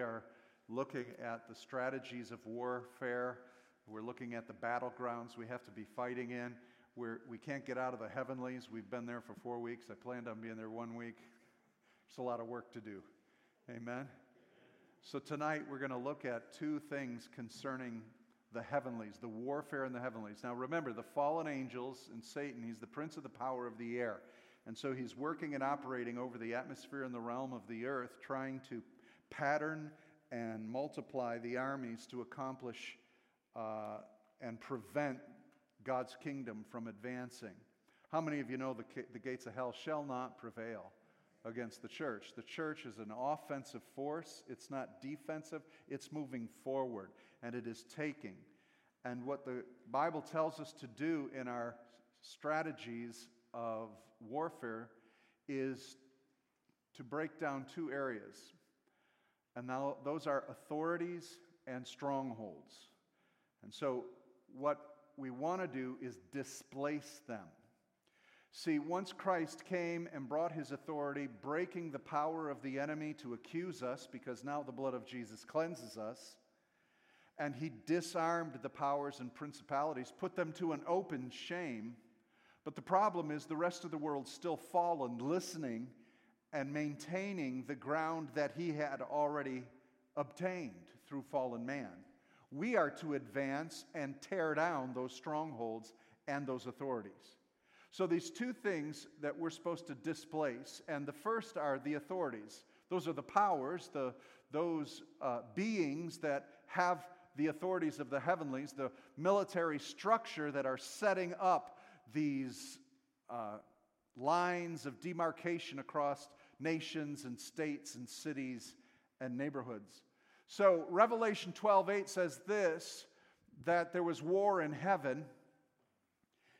we are looking at the strategies of warfare. We're looking at the battlegrounds we have to be fighting in. We're, we can't get out of the heavenlies. We've been there for four weeks. I planned on being there one week. It's a lot of work to do. Amen. So, tonight we're going to look at two things concerning the heavenlies, the warfare in the heavenlies. Now, remember, the fallen angels and Satan, he's the prince of the power of the air. And so he's working and operating over the atmosphere and the realm of the earth, trying to pattern and multiply the armies to accomplish uh, and prevent God's kingdom from advancing. How many of you know the, the gates of hell shall not prevail against the church? The church is an offensive force, it's not defensive, it's moving forward, and it is taking. And what the Bible tells us to do in our strategies of warfare is to break down two areas. And now those are authorities and strongholds. And so, what we want to do is displace them. See, once Christ came and brought his authority, breaking the power of the enemy to accuse us, because now the blood of Jesus cleanses us, and he disarmed the powers and principalities, put them to an open shame. But the problem is the rest of the world's still fallen, listening and maintaining the ground that he had already obtained through fallen man. We are to advance and tear down those strongholds and those authorities. So, these two things that we're supposed to displace, and the first are the authorities. Those are the powers, the, those uh, beings that have the authorities of the heavenlies, the military structure that are setting up these uh, lines of demarcation across nations and states and cities and neighborhoods. So Revelation 12:8 says this that there was war in heaven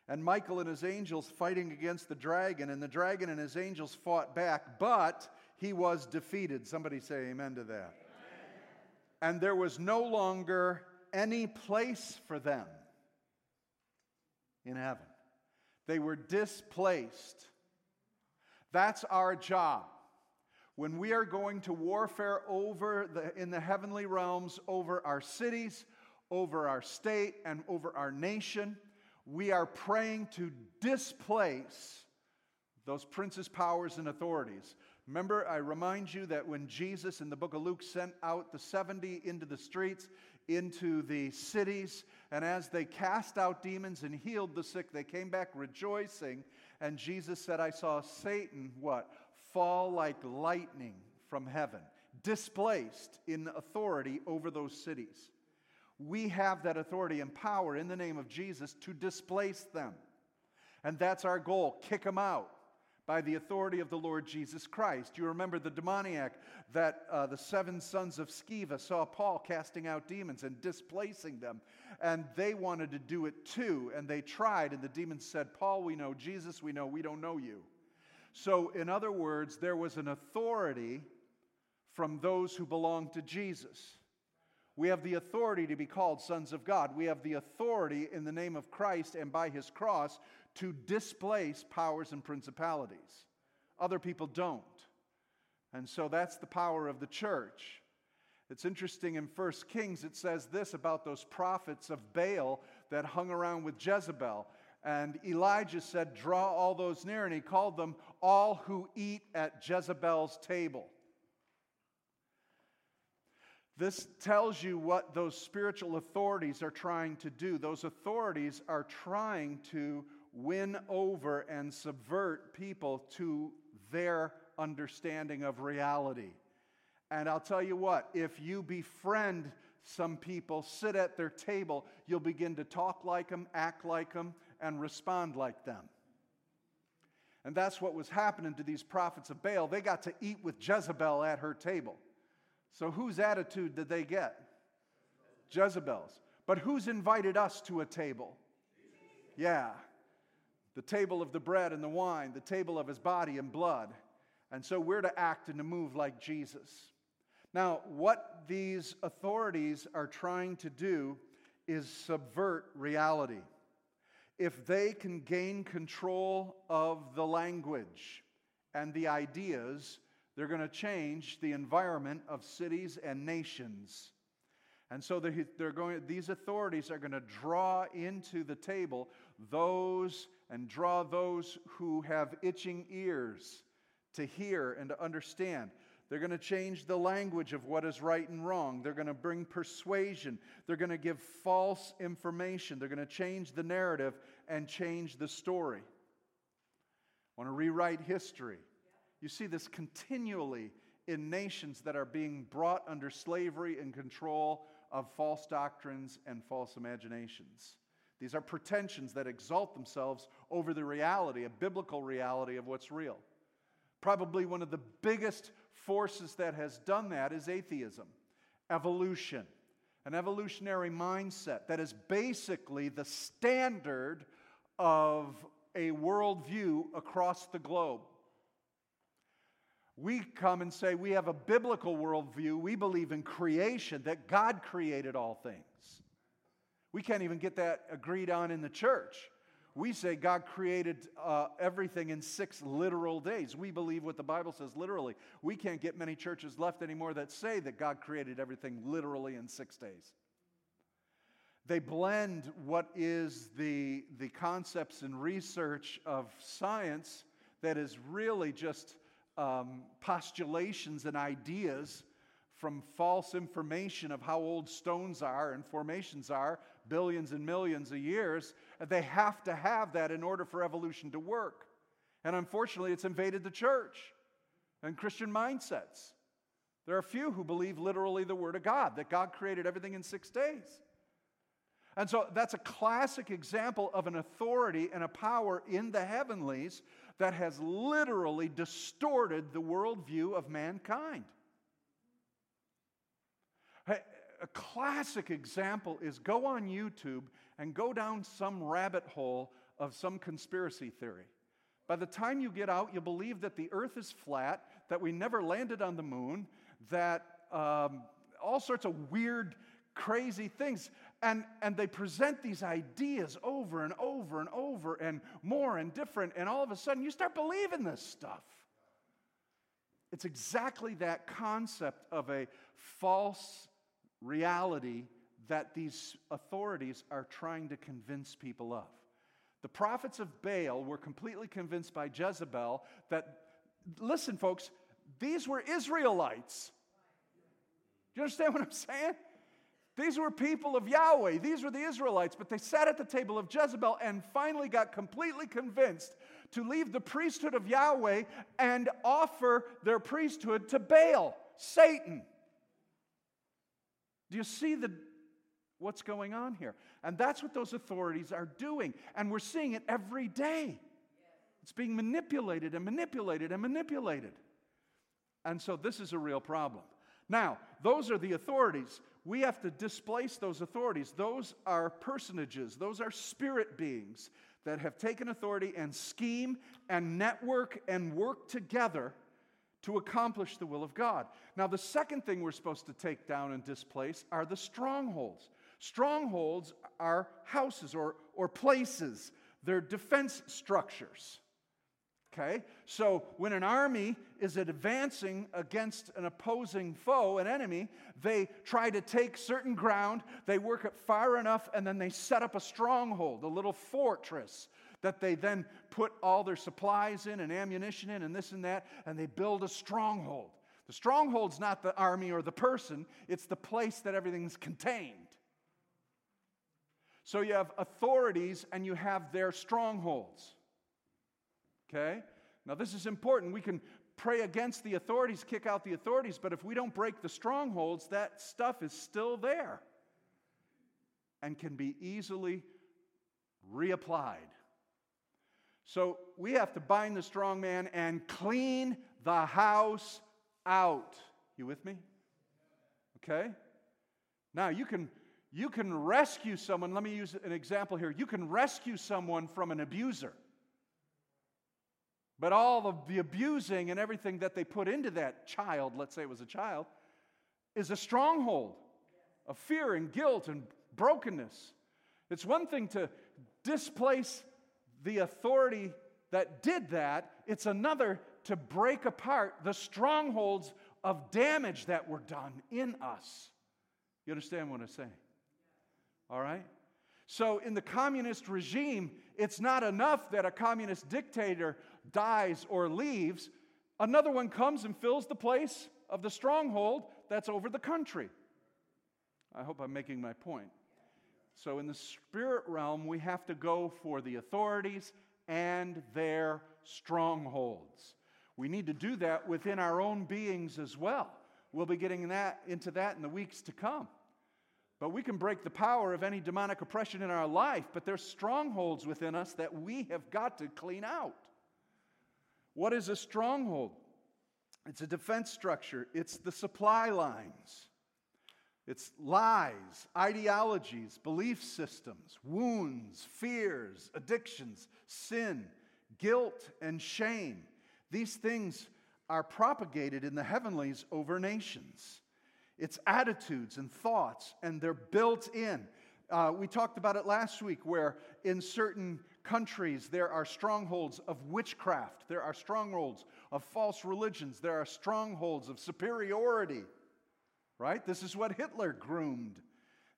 and Michael and his angels fighting against the dragon and the dragon and his angels fought back but he was defeated. Somebody say amen to that. Amen. And there was no longer any place for them in heaven. They were displaced. That's our job. When we are going to warfare over the, in the heavenly realms, over our cities, over our state, and over our nation, we are praying to displace those princes, powers, and authorities. Remember, I remind you that when Jesus in the book of Luke sent out the 70 into the streets, into the cities, and as they cast out demons and healed the sick, they came back rejoicing. And Jesus said, I saw Satan, what? fall like lightning from heaven, displaced in authority over those cities. We have that authority and power in the name of Jesus to displace them. And that's our goal kick them out by the authority of the Lord Jesus Christ. You remember the demoniac that uh, the seven sons of Sceva saw Paul casting out demons and displacing them. And they wanted to do it too. And they tried. And the demons said, Paul, we know. Jesus, we know. We don't know you. So, in other words, there was an authority from those who belonged to Jesus. We have the authority to be called sons of God. We have the authority in the name of Christ and by his cross to displace powers and principalities. Other people don't. And so that's the power of the church. It's interesting in 1 Kings, it says this about those prophets of Baal that hung around with Jezebel. And Elijah said, Draw all those near. And he called them all who eat at Jezebel's table. This tells you what those spiritual authorities are trying to do. Those authorities are trying to win over and subvert people to their understanding of reality. And I'll tell you what, if you befriend some people, sit at their table, you'll begin to talk like them, act like them, and respond like them. And that's what was happening to these prophets of Baal. They got to eat with Jezebel at her table. So, whose attitude did they get? Jezebel's. But who's invited us to a table? Yeah. The table of the bread and the wine, the table of his body and blood. And so we're to act and to move like Jesus. Now, what these authorities are trying to do is subvert reality if they can gain control of the language and the ideas, They're going to change the environment of cities and nations. And so they're going, these authorities are going to draw into the table those and draw those who have itching ears to hear and to understand. They're going to change the language of what is right and wrong. They're going to bring persuasion. They're going to give false information. They're going to change the narrative and change the story. I Want to rewrite history. You see this continually in nations that are being brought under slavery and control of false doctrines and false imaginations. These are pretensions that exalt themselves over the reality, a biblical reality of what's real. Probably one of the biggest forces that has done that is atheism, evolution, an evolutionary mindset that is basically the standard of a worldview across the globe. We come and say we have a biblical worldview. We believe in creation, that God created all things. We can't even get that agreed on in the church. We say God created uh, everything in six literal days. We believe what the Bible says literally. We can't get many churches left anymore that say that God created everything literally in six days. They blend what is the, the concepts and research of science that is really just um, postulations and ideas from false information of how old stones are and formations are, billions and millions of years. They have to have that in order for evolution to work. And unfortunately, it's invaded the church and Christian mindsets. There are few who believe literally the Word of God, that God created everything in six days. And so that's a classic example of an authority and a power in the heavenlies that has literally distorted the worldview of mankind. A classic example is go on YouTube and go down some rabbit hole of some conspiracy theory. By the time you get out, you believe that the earth is flat, that we never landed on the moon, that um, all sorts of weird, crazy things. And, and they present these ideas over and over and over and more and different, and all of a sudden you start believing this stuff. It's exactly that concept of a false reality that these authorities are trying to convince people of. The prophets of Baal were completely convinced by Jezebel that, listen, folks, these were Israelites. Do you understand what I'm saying? These were people of Yahweh. These were the Israelites, but they sat at the table of Jezebel and finally got completely convinced to leave the priesthood of Yahweh and offer their priesthood to Baal, Satan. Do you see the, what's going on here? And that's what those authorities are doing. And we're seeing it every day. It's being manipulated and manipulated and manipulated. And so this is a real problem. Now, those are the authorities. We have to displace those authorities. Those are personages, those are spirit beings that have taken authority and scheme and network and work together to accomplish the will of God. Now, the second thing we're supposed to take down and displace are the strongholds. Strongholds are houses or, or places, they're defense structures. Okay? So when an army is advancing against an opposing foe, an enemy, they try to take certain ground, they work it far enough, and then they set up a stronghold, a little fortress that they then put all their supplies in and ammunition in and this and that, and they build a stronghold. The stronghold's not the army or the person, it's the place that everything's contained. So you have authorities and you have their strongholds. Okay? Now, this is important. We can pray against the authorities, kick out the authorities, but if we don't break the strongholds, that stuff is still there and can be easily reapplied. So we have to bind the strong man and clean the house out. You with me? Okay? Now you can you can rescue someone. Let me use an example here. You can rescue someone from an abuser. But all of the abusing and everything that they put into that child, let's say it was a child, is a stronghold of fear and guilt and brokenness. It's one thing to displace the authority that did that, it's another to break apart the strongholds of damage that were done in us. You understand what I'm saying? All right? So, in the communist regime, it's not enough that a communist dictator dies or leaves. Another one comes and fills the place of the stronghold that's over the country. I hope I'm making my point. So, in the spirit realm, we have to go for the authorities and their strongholds. We need to do that within our own beings as well. We'll be getting that, into that in the weeks to come. But we can break the power of any demonic oppression in our life, but there's strongholds within us that we have got to clean out. What is a stronghold? It's a defense structure, it's the supply lines. It's lies, ideologies, belief systems, wounds, fears, addictions, sin, guilt, and shame. These things are propagated in the heavenlies over nations. It's attitudes and thoughts, and they're built in. Uh, we talked about it last week where in certain countries there are strongholds of witchcraft, there are strongholds of false religions, there are strongholds of superiority, right? This is what Hitler groomed.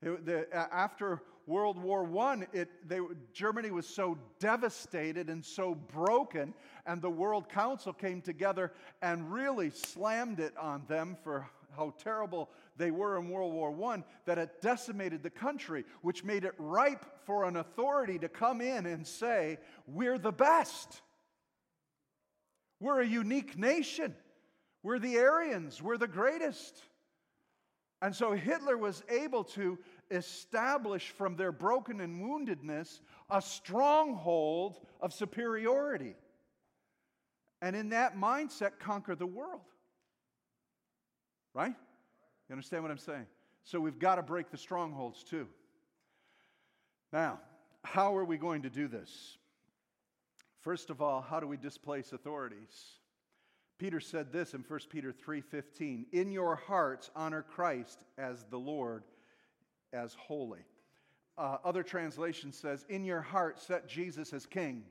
It, the, after World War I, it, they, Germany was so devastated and so broken, and the World Council came together and really slammed it on them for how terrible they were in World War I, that it decimated the country, which made it ripe for an authority to come in and say, We're the best. We're a unique nation. We're the Aryans. We're the greatest. And so Hitler was able to establish from their broken and woundedness a stronghold of superiority. And in that mindset, conquer the world. Right? You understand what I'm saying? So we've got to break the strongholds too. Now, how are we going to do this? First of all, how do we displace authorities? Peter said this in 1 Peter 3:15, "In your hearts honor Christ as the Lord, as holy." Uh, other translation says, "In your heart set Jesus as king."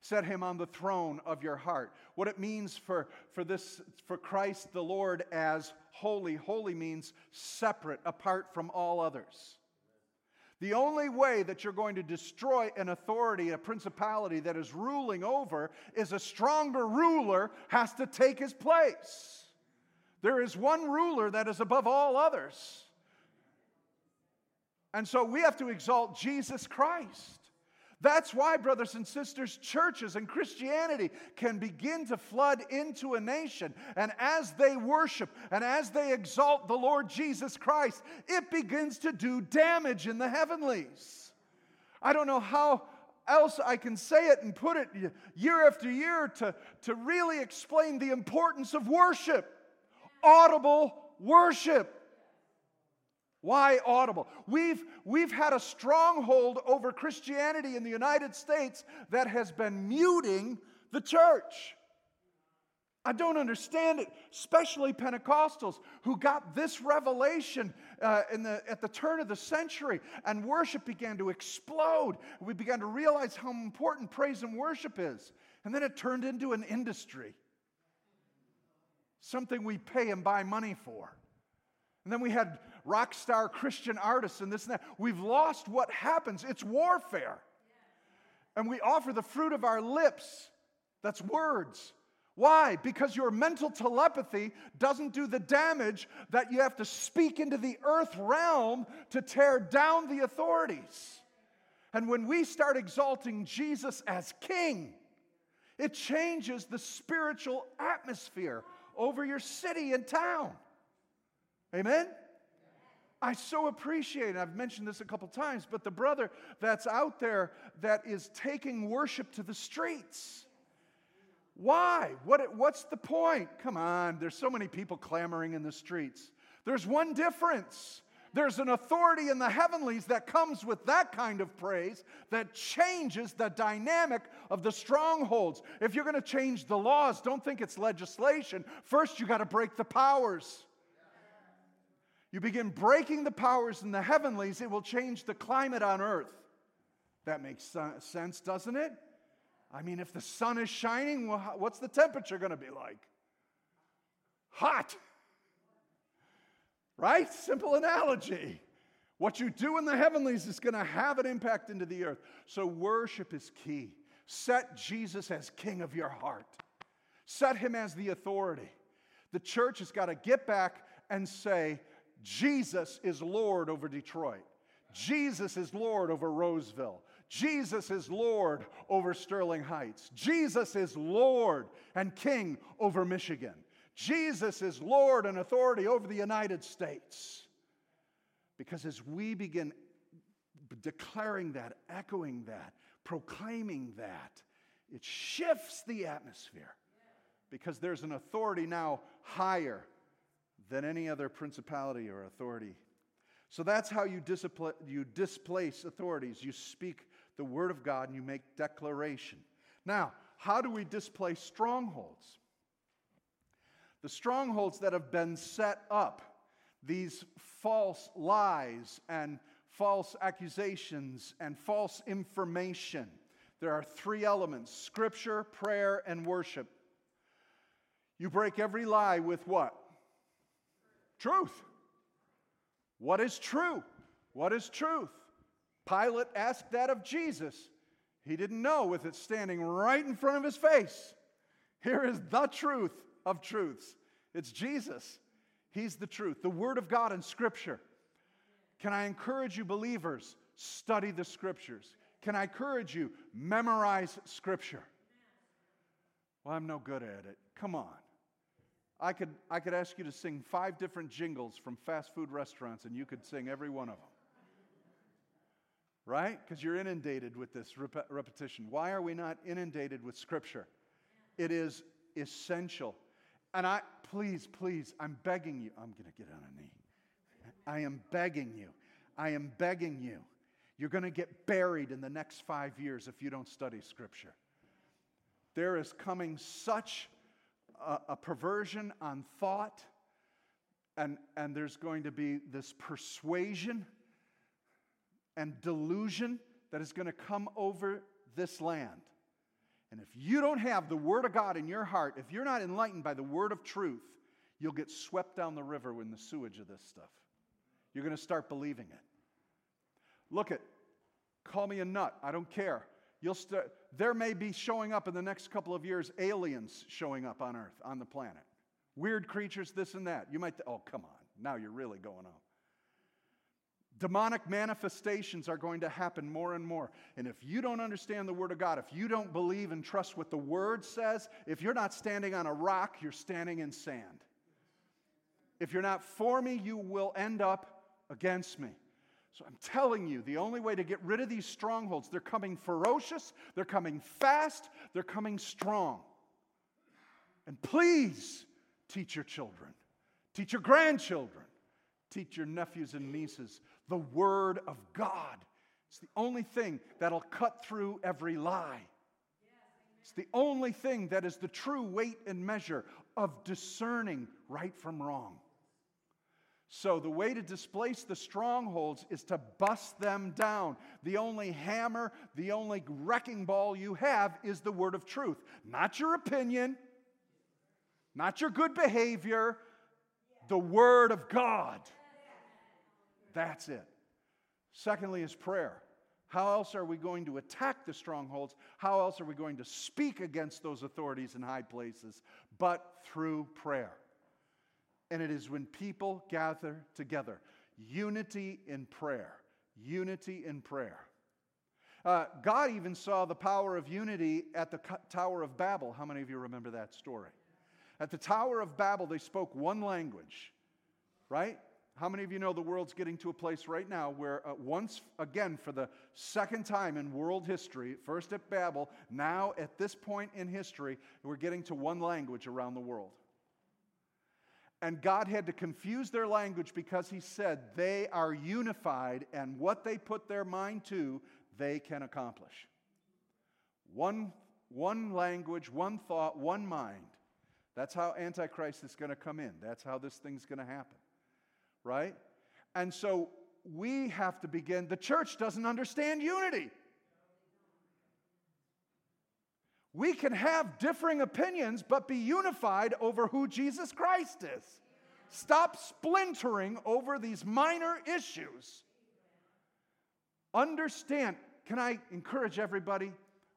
Set him on the throne of your heart. What it means for, for this for Christ the Lord as holy, holy means separate, apart from all others. The only way that you're going to destroy an authority, a principality that is ruling over, is a stronger ruler has to take his place. There is one ruler that is above all others. And so we have to exalt Jesus Christ. That's why, brothers and sisters, churches and Christianity can begin to flood into a nation. And as they worship and as they exalt the Lord Jesus Christ, it begins to do damage in the heavenlies. I don't know how else I can say it and put it year after year to, to really explain the importance of worship, audible worship. Why audible? We've, we've had a stronghold over Christianity in the United States that has been muting the church. I don't understand it, especially Pentecostals who got this revelation uh, in the, at the turn of the century, and worship began to explode. We began to realize how important praise and worship is. And then it turned into an industry, something we pay and buy money for. And then we had rock star Christian artists and this and that. We've lost what happens. It's warfare. And we offer the fruit of our lips. That's words. Why? Because your mental telepathy doesn't do the damage that you have to speak into the earth realm to tear down the authorities. And when we start exalting Jesus as king, it changes the spiritual atmosphere over your city and town. Amen? I so appreciate, I've mentioned this a couple times, but the brother that's out there that is taking worship to the streets. Why? What, what's the point? Come on, there's so many people clamoring in the streets. There's one difference. There's an authority in the heavenlies that comes with that kind of praise that changes the dynamic of the strongholds. If you're going to change the laws, don't think it's legislation. First, you got to break the powers. You begin breaking the powers in the heavenlies, it will change the climate on earth. That makes sense, doesn't it? I mean, if the sun is shining, what's the temperature going to be like? Hot. Right? Simple analogy. What you do in the heavenlies is going to have an impact into the earth. So, worship is key. Set Jesus as king of your heart, set him as the authority. The church has got to get back and say, Jesus is Lord over Detroit. Jesus is Lord over Roseville. Jesus is Lord over Sterling Heights. Jesus is Lord and King over Michigan. Jesus is Lord and authority over the United States. Because as we begin declaring that, echoing that, proclaiming that, it shifts the atmosphere. Because there's an authority now higher than any other principality or authority. So that's how you, discipl- you displace authorities. You speak the word of God and you make declaration. Now, how do we displace strongholds? The strongholds that have been set up, these false lies and false accusations and false information. There are three elements scripture, prayer, and worship. You break every lie with what? Truth. What is true? What is truth? Pilate asked that of Jesus. He didn't know with it standing right in front of his face. Here is the truth of truths it's Jesus. He's the truth, the Word of God in Scripture. Can I encourage you, believers, study the Scriptures? Can I encourage you, memorize Scripture? Well, I'm no good at it. Come on. I could, I could ask you to sing five different jingles from fast food restaurants, and you could sing every one of them. Right? Because you're inundated with this rep- repetition. Why are we not inundated with Scripture? It is essential. And I, please, please, I'm begging you. I'm going to get on a knee. I am begging you. I am begging you. You're going to get buried in the next five years if you don't study Scripture. There is coming such a, a perversion on thought, and, and there's going to be this persuasion and delusion that is going to come over this land. And if you don't have the Word of God in your heart, if you're not enlightened by the Word of truth, you'll get swept down the river in the sewage of this stuff. You're going to start believing it. Look at, call me a nut, I don't care. You'll start, there may be showing up in the next couple of years aliens showing up on Earth, on the planet. Weird creatures, this and that. You might, th- oh, come on. Now you're really going on. Demonic manifestations are going to happen more and more. And if you don't understand the Word of God, if you don't believe and trust what the Word says, if you're not standing on a rock, you're standing in sand. If you're not for me, you will end up against me. So I'm telling you, the only way to get rid of these strongholds, they're coming ferocious, they're coming fast, they're coming strong. And please teach your children, teach your grandchildren, teach your nephews and nieces the Word of God. It's the only thing that'll cut through every lie. It's the only thing that is the true weight and measure of discerning right from wrong. So, the way to displace the strongholds is to bust them down. The only hammer, the only wrecking ball you have is the word of truth. Not your opinion, not your good behavior, the word of God. That's it. Secondly, is prayer. How else are we going to attack the strongholds? How else are we going to speak against those authorities in high places? But through prayer and it is when people gather together. Unity in prayer. Unity in prayer. Uh, God even saw the power of unity at the Tower of Babel. How many of you remember that story? At the Tower of Babel, they spoke one language, right? How many of you know the world's getting to a place right now where, uh, once again, for the second time in world history, first at Babel, now at this point in history, we're getting to one language around the world? And God had to confuse their language because He said they are unified and what they put their mind to, they can accomplish. One, one language, one thought, one mind. That's how Antichrist is going to come in. That's how this thing's going to happen. Right? And so we have to begin. The church doesn't understand unity. We can have differing opinions, but be unified over who Jesus Christ is. Stop splintering over these minor issues. Understand, can I encourage everybody?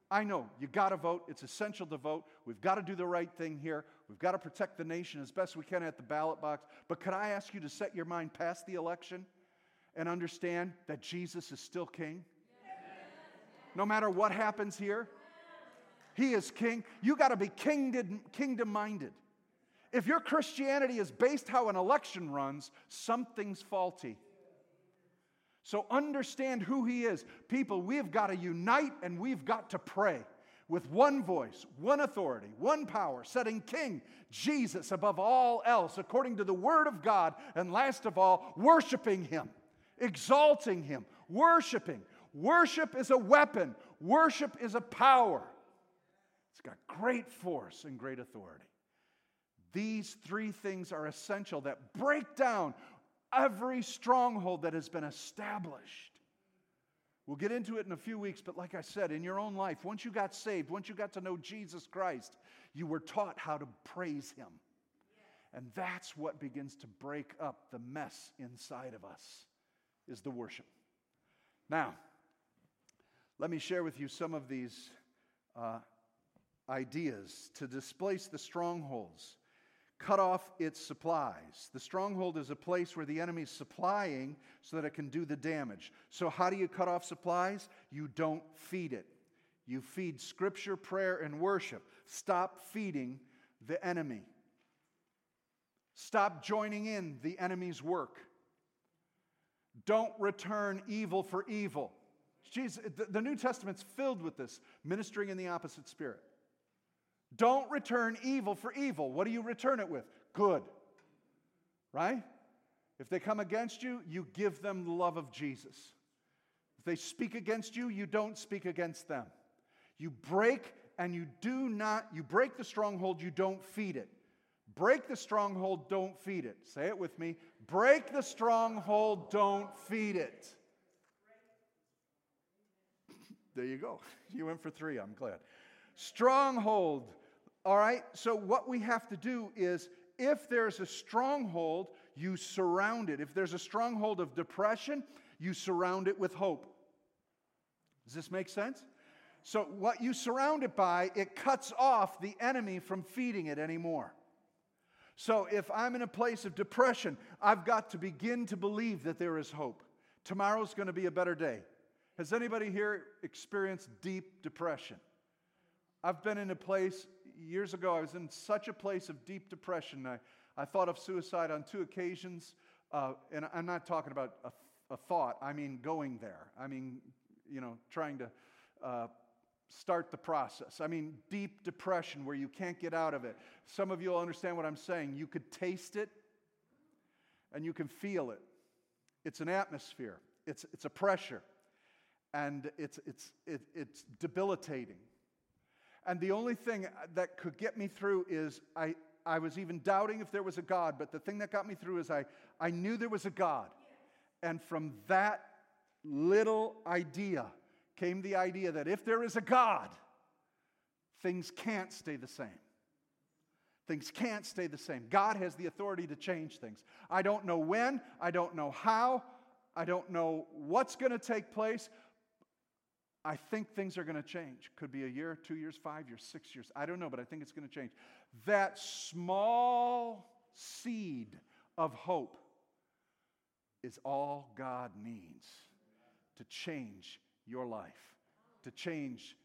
I know you got to vote. It's essential to vote. We've got to do the right thing here. We've got to protect the nation as best we can at the ballot box. But could I ask you to set your mind past the election and understand that Jesus is still king? No matter what happens here, he is king. You got to be kingdom minded. If your Christianity is based how an election runs, something's faulty. So understand who he is. People, we've got to unite and we've got to pray with one voice, one authority, one power, setting King Jesus above all else according to the Word of God, and last of all, worshiping Him, exalting Him, worshiping. Worship is a weapon, worship is a power. It's got great force and great authority. These three things are essential that break down every stronghold that has been established. We'll get into it in a few weeks, but like I said, in your own life, once you got saved, once you got to know Jesus Christ, you were taught how to praise Him. And that's what begins to break up the mess inside of us, is the worship. Now, let me share with you some of these uh, ideas to displace the strongholds cut off its supplies. The stronghold is a place where the enemy is supplying so that it can do the damage. So, how do you cut off supplies? You don't feed it. You feed scripture, prayer, and worship. Stop feeding the enemy. Stop joining in the enemy's work. Don't return evil for evil. Jesus, the New Testament's filled with this, ministering in the opposite spirit. Don't return evil for evil. What do you return it with? Good. Right? If they come against you, you give them the love of Jesus. If they speak against you, you don't speak against them. You break and you do not, you break the stronghold, you don't feed it. Break the stronghold, don't feed it. Say it with me. Break the stronghold, don't feed it. There you go. You went for three, I'm glad. Stronghold, all right? So, what we have to do is if there's a stronghold, you surround it. If there's a stronghold of depression, you surround it with hope. Does this make sense? So, what you surround it by, it cuts off the enemy from feeding it anymore. So, if I'm in a place of depression, I've got to begin to believe that there is hope. Tomorrow's going to be a better day. Has anybody here experienced deep depression? I've been in a place years ago, I was in such a place of deep depression. I, I thought of suicide on two occasions. Uh, and I'm not talking about a, a, thought, I mean going there. I mean, you know, trying to uh, start the process. I mean, deep depression where you can't get out of it. Some of you will understand what I'm saying. You could taste it and you can feel it. It's an atmosphere, it's, it's a pressure, and it's, it's, it, it's debilitating. And the only thing that could get me through is I, I was even doubting if there was a God, but the thing that got me through is I, I knew there was a God. And from that little idea came the idea that if there is a God, things can't stay the same. Things can't stay the same. God has the authority to change things. I don't know when, I don't know how, I don't know what's going to take place, I think things are going to change. Could be a year, two years, five years, six years. I don't know, but I think it's going to change. That small seed of hope is all God needs to change your life, to change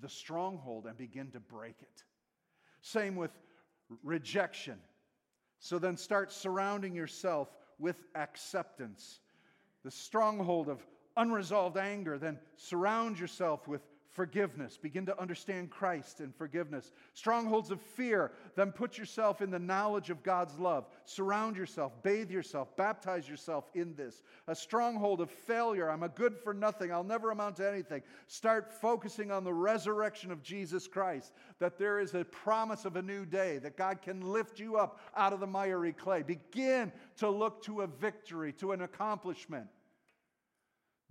the stronghold and begin to break it. Same with rejection. So then start surrounding yourself with acceptance. The stronghold of unresolved anger, then surround yourself with forgiveness. Begin to understand Christ and forgiveness. Strongholds of fear, then put yourself in the knowledge of God's love. Surround yourself, bathe yourself, baptize yourself in this. A stronghold of failure, I'm a good for nothing, I'll never amount to anything. Start focusing on the resurrection of Jesus Christ, that there is a promise of a new day, that God can lift you up out of the miry clay. Begin to look to a victory, to an accomplishment.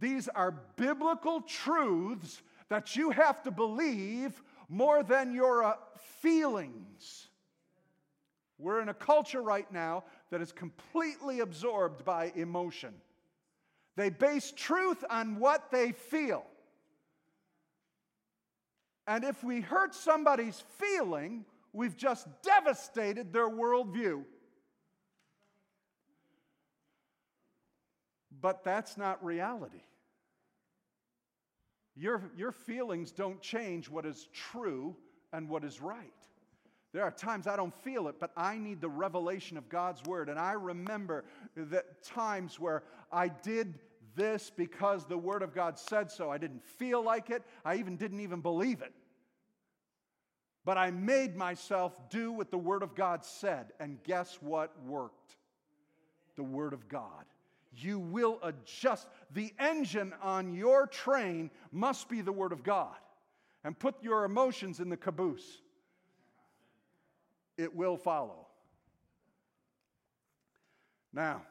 These are biblical truths that you have to believe more than your uh, feelings. We're in a culture right now that is completely absorbed by emotion. They base truth on what they feel. And if we hurt somebody's feeling, we've just devastated their worldview. But that's not reality. Your, your feelings don't change what is true and what is right. There are times I don't feel it, but I need the revelation of God's word. And I remember that times where I did this because the word of God said so. I didn't feel like it, I even didn't even believe it. But I made myself do what the word of God said. And guess what worked? The word of God you will adjust. The engine on your train must be the Word of God. And put your emotions in the caboose, it will follow. Now,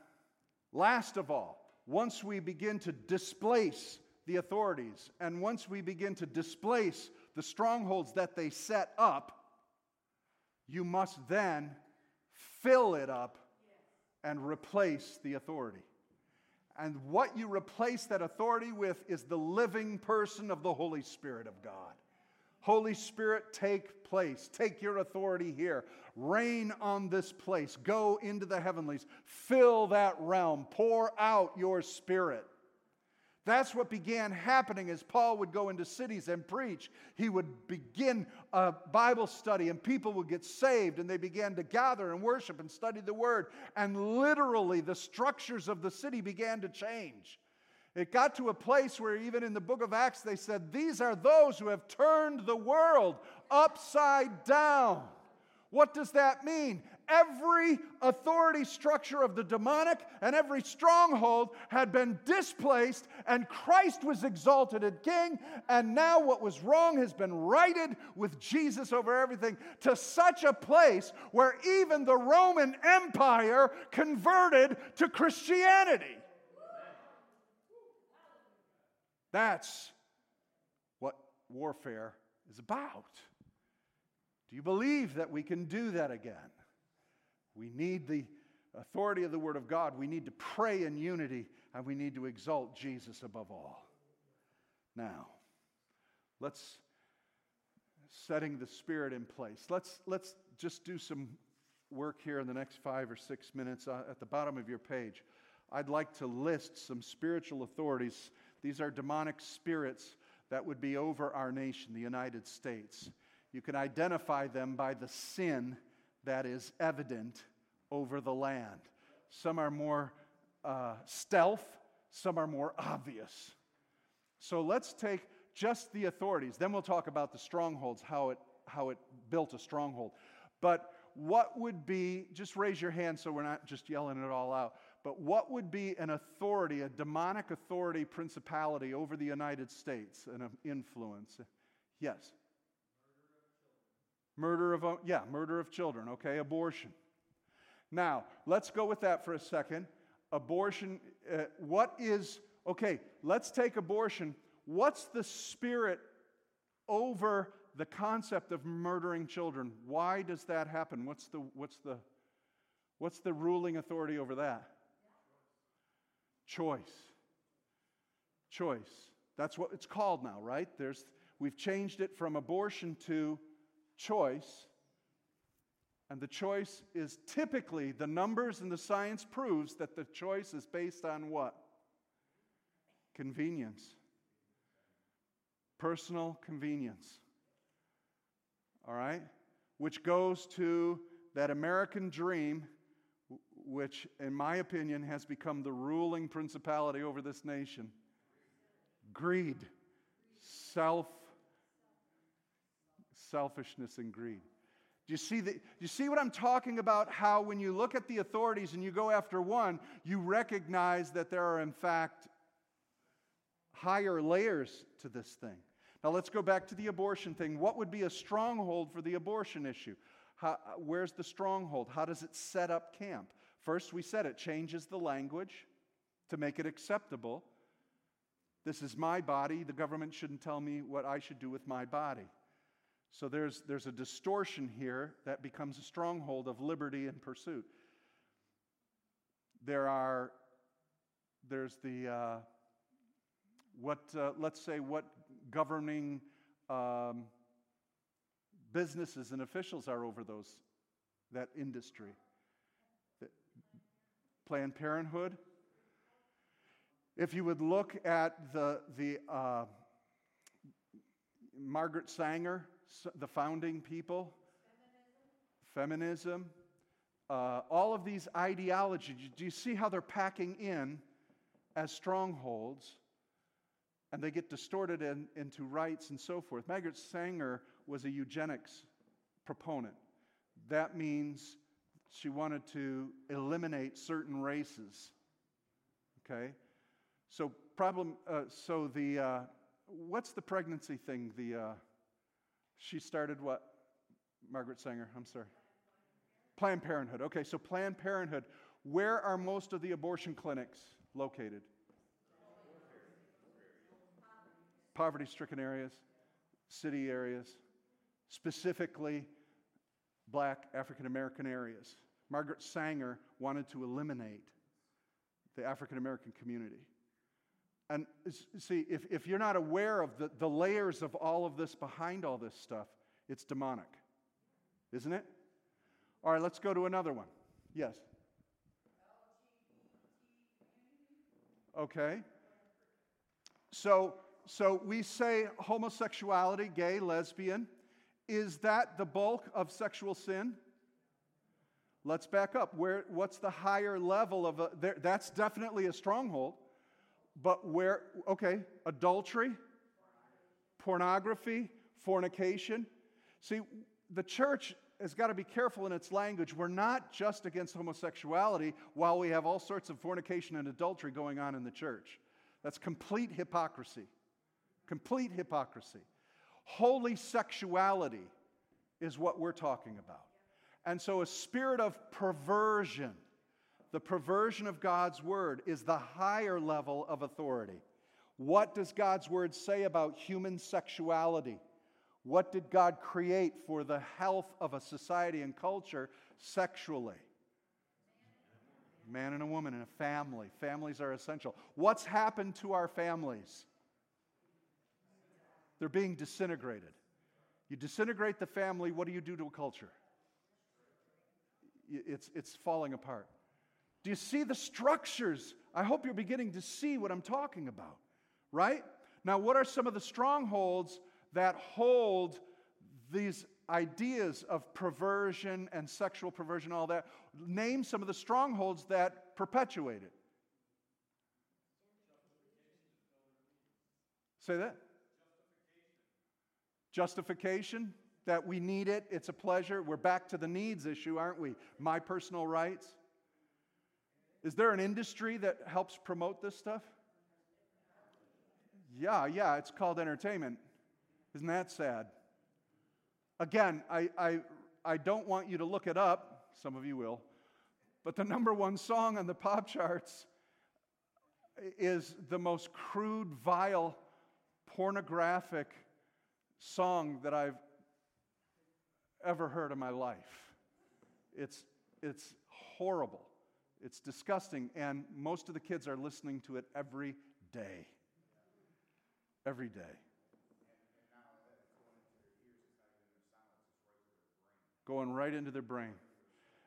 last of all, once we begin to displace the authorities and once we begin to displace the strongholds that they set up, you must then fill it up and replace the authority. And what you replace that authority with is the living person of the Holy Spirit of God. Holy Spirit, take place. Take your authority here. Reign on this place. Go into the heavenlies. Fill that realm. Pour out your spirit. That's what began happening as Paul would go into cities and preach. He would begin a Bible study, and people would get saved, and they began to gather and worship and study the Word. And literally, the structures of the city began to change. It got to a place where, even in the book of Acts, they said, These are those who have turned the world upside down. What does that mean? Every authority structure of the demonic and every stronghold had been displaced, and Christ was exalted as king. And now what was wrong has been righted with Jesus over everything to such a place where even the Roman Empire converted to Christianity. That's what warfare is about. Do you believe that we can do that again? We need the authority of the Word of God. We need to pray in unity, and we need to exalt Jesus above all. Now, let's setting the Spirit in place. Let's, let's just do some work here in the next five or six minutes. Uh, at the bottom of your page, I'd like to list some spiritual authorities. These are demonic spirits that would be over our nation, the United States. You can identify them by the sin that is evident over the land. Some are more uh, stealth, some are more obvious. So let's take just the authorities. Then we'll talk about the strongholds, how it, how it built a stronghold. But what would be, just raise your hand so we're not just yelling it all out, but what would be an authority, a demonic authority, principality over the United States, and an influence? Yes. Murder of, yeah, murder of children, okay, abortion. Now, let's go with that for a second. Abortion, uh, what is, okay, let's take abortion. What's the spirit over the concept of murdering children? Why does that happen? What's the, what's the, what's the ruling authority over that? Choice. Choice. That's what it's called now, right? There's, we've changed it from abortion to choice. And the choice is typically, the numbers and the science proves that the choice is based on what? Convenience. Personal convenience. All right? Which goes to that American dream, which, in my opinion, has become the ruling principality over this nation greed, self selfishness and greed. Do you, see the, you see what I'm talking about? How, when you look at the authorities and you go after one, you recognize that there are, in fact, higher layers to this thing. Now, let's go back to the abortion thing. What would be a stronghold for the abortion issue? How, where's the stronghold? How does it set up camp? First, we said it changes the language to make it acceptable. This is my body. The government shouldn't tell me what I should do with my body. So there's, there's a distortion here that becomes a stronghold of liberty and pursuit. There are, there's the, uh, what, uh, let's say, what governing um, businesses and officials are over those, that industry. The Planned Parenthood. If you would look at the, the uh, Margaret Sanger, the founding people, feminism, feminism uh, all of these ideologies, do you see how they're packing in as strongholds? And they get distorted in, into rights and so forth. Margaret Sanger was a eugenics proponent. That means she wanted to eliminate certain races. Okay? So, problem, uh, so the, uh, what's the pregnancy thing? The, uh, she started what? Margaret Sanger, I'm sorry. Planned Parenthood. Okay, so Planned Parenthood. Where are most of the abortion clinics located? Poverty stricken areas, city areas, specifically black African American areas. Margaret Sanger wanted to eliminate the African American community. And see, if, if you're not aware of the, the layers of all of this behind all this stuff, it's demonic, isn't it? All right, let's go to another one. Yes. Okay. So, so we say homosexuality, gay, lesbian. Is that the bulk of sexual sin? Let's back up. Where, what's the higher level of a, there, that's definitely a stronghold. But where, okay, adultery, pornography, fornication. See, the church has got to be careful in its language. We're not just against homosexuality while we have all sorts of fornication and adultery going on in the church. That's complete hypocrisy. Complete hypocrisy. Holy sexuality is what we're talking about. And so, a spirit of perversion the perversion of God's word is the higher level of authority. What does God's word say about human sexuality? What did God create for the health of a society and culture sexually? Man and a woman and a family. Families are essential. What's happened to our families? They're being disintegrated. You disintegrate the family, what do you do to a culture? It's, it's falling apart. Do you see the structures? I hope you're beginning to see what I'm talking about, right? Now, what are some of the strongholds that hold these ideas of perversion and sexual perversion, all that? Name some of the strongholds that perpetuate it. Say that. Justification, that we need it, it's a pleasure. We're back to the needs issue, aren't we? My personal rights. Is there an industry that helps promote this stuff? Yeah, yeah, it's called entertainment. Isn't that sad? Again, I, I, I don't want you to look it up, some of you will, but the number one song on the pop charts is the most crude, vile, pornographic song that I've ever heard in my life. It's, it's horrible. It's disgusting, and most of the kids are listening to it every day. Every day. Going right into their brain.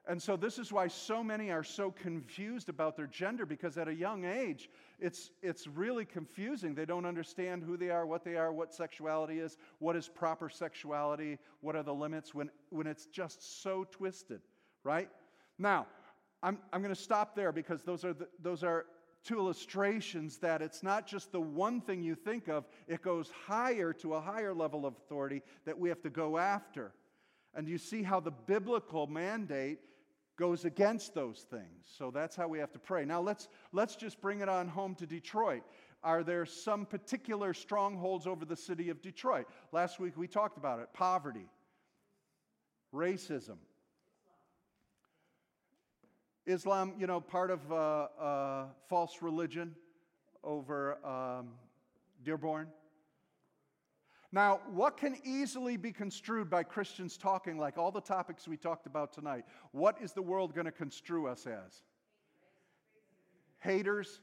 And so, this is why so many are so confused about their gender because at a young age, it's, it's really confusing. They don't understand who they are, what they are, what sexuality is, what is proper sexuality, what are the limits when, when it's just so twisted, right? Now, I'm, I'm going to stop there because those are, the, those are two illustrations that it's not just the one thing you think of, it goes higher to a higher level of authority that we have to go after. And you see how the biblical mandate goes against those things. So that's how we have to pray. Now let's, let's just bring it on home to Detroit. Are there some particular strongholds over the city of Detroit? Last week we talked about it poverty, racism, Islam, you know, part of uh, uh, false religion over um, Dearborn. Now, what can easily be construed by Christians talking like all the topics we talked about tonight? What is the world going to construe us as? Haters,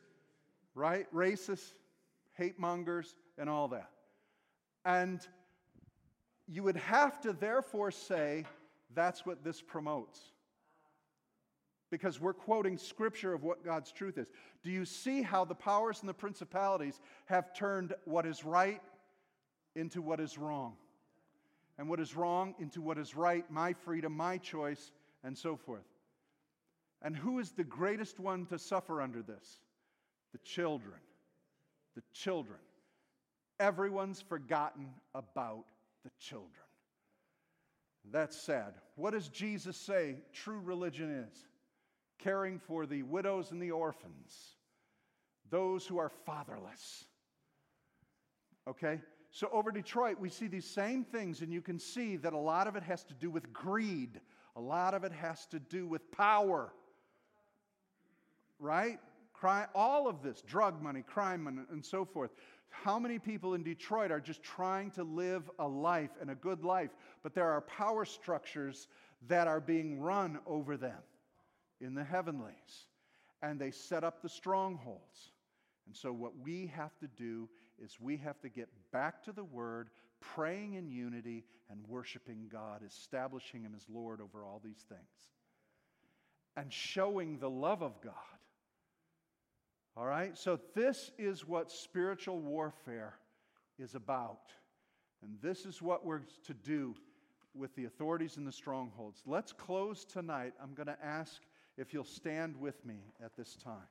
right? Racists, hate mongers, and all that. And you would have to therefore say that's what this promotes. Because we're quoting scripture of what God's truth is. Do you see how the powers and the principalities have turned what is right into what is wrong? And what is wrong into what is right, my freedom, my choice, and so forth. And who is the greatest one to suffer under this? The children. The children. Everyone's forgotten about the children. That's sad. What does Jesus say true religion is? Caring for the widows and the orphans, those who are fatherless. Okay? So over Detroit, we see these same things, and you can see that a lot of it has to do with greed, a lot of it has to do with power. Right? Crime, all of this, drug money, crime money, and so forth. How many people in Detroit are just trying to live a life and a good life, but there are power structures that are being run over them in the heavenlies, and they set up the strongholds. And so, what we have to do is we have to get back to the Word, praying in unity and worshiping God, establishing Him as Lord over all these things, and showing the love of God all right? So, this is what spiritual warfare is about. And this is what we're to do with the authorities and the strongholds. Let's close tonight. I'm going to ask if you'll stand with me at this time.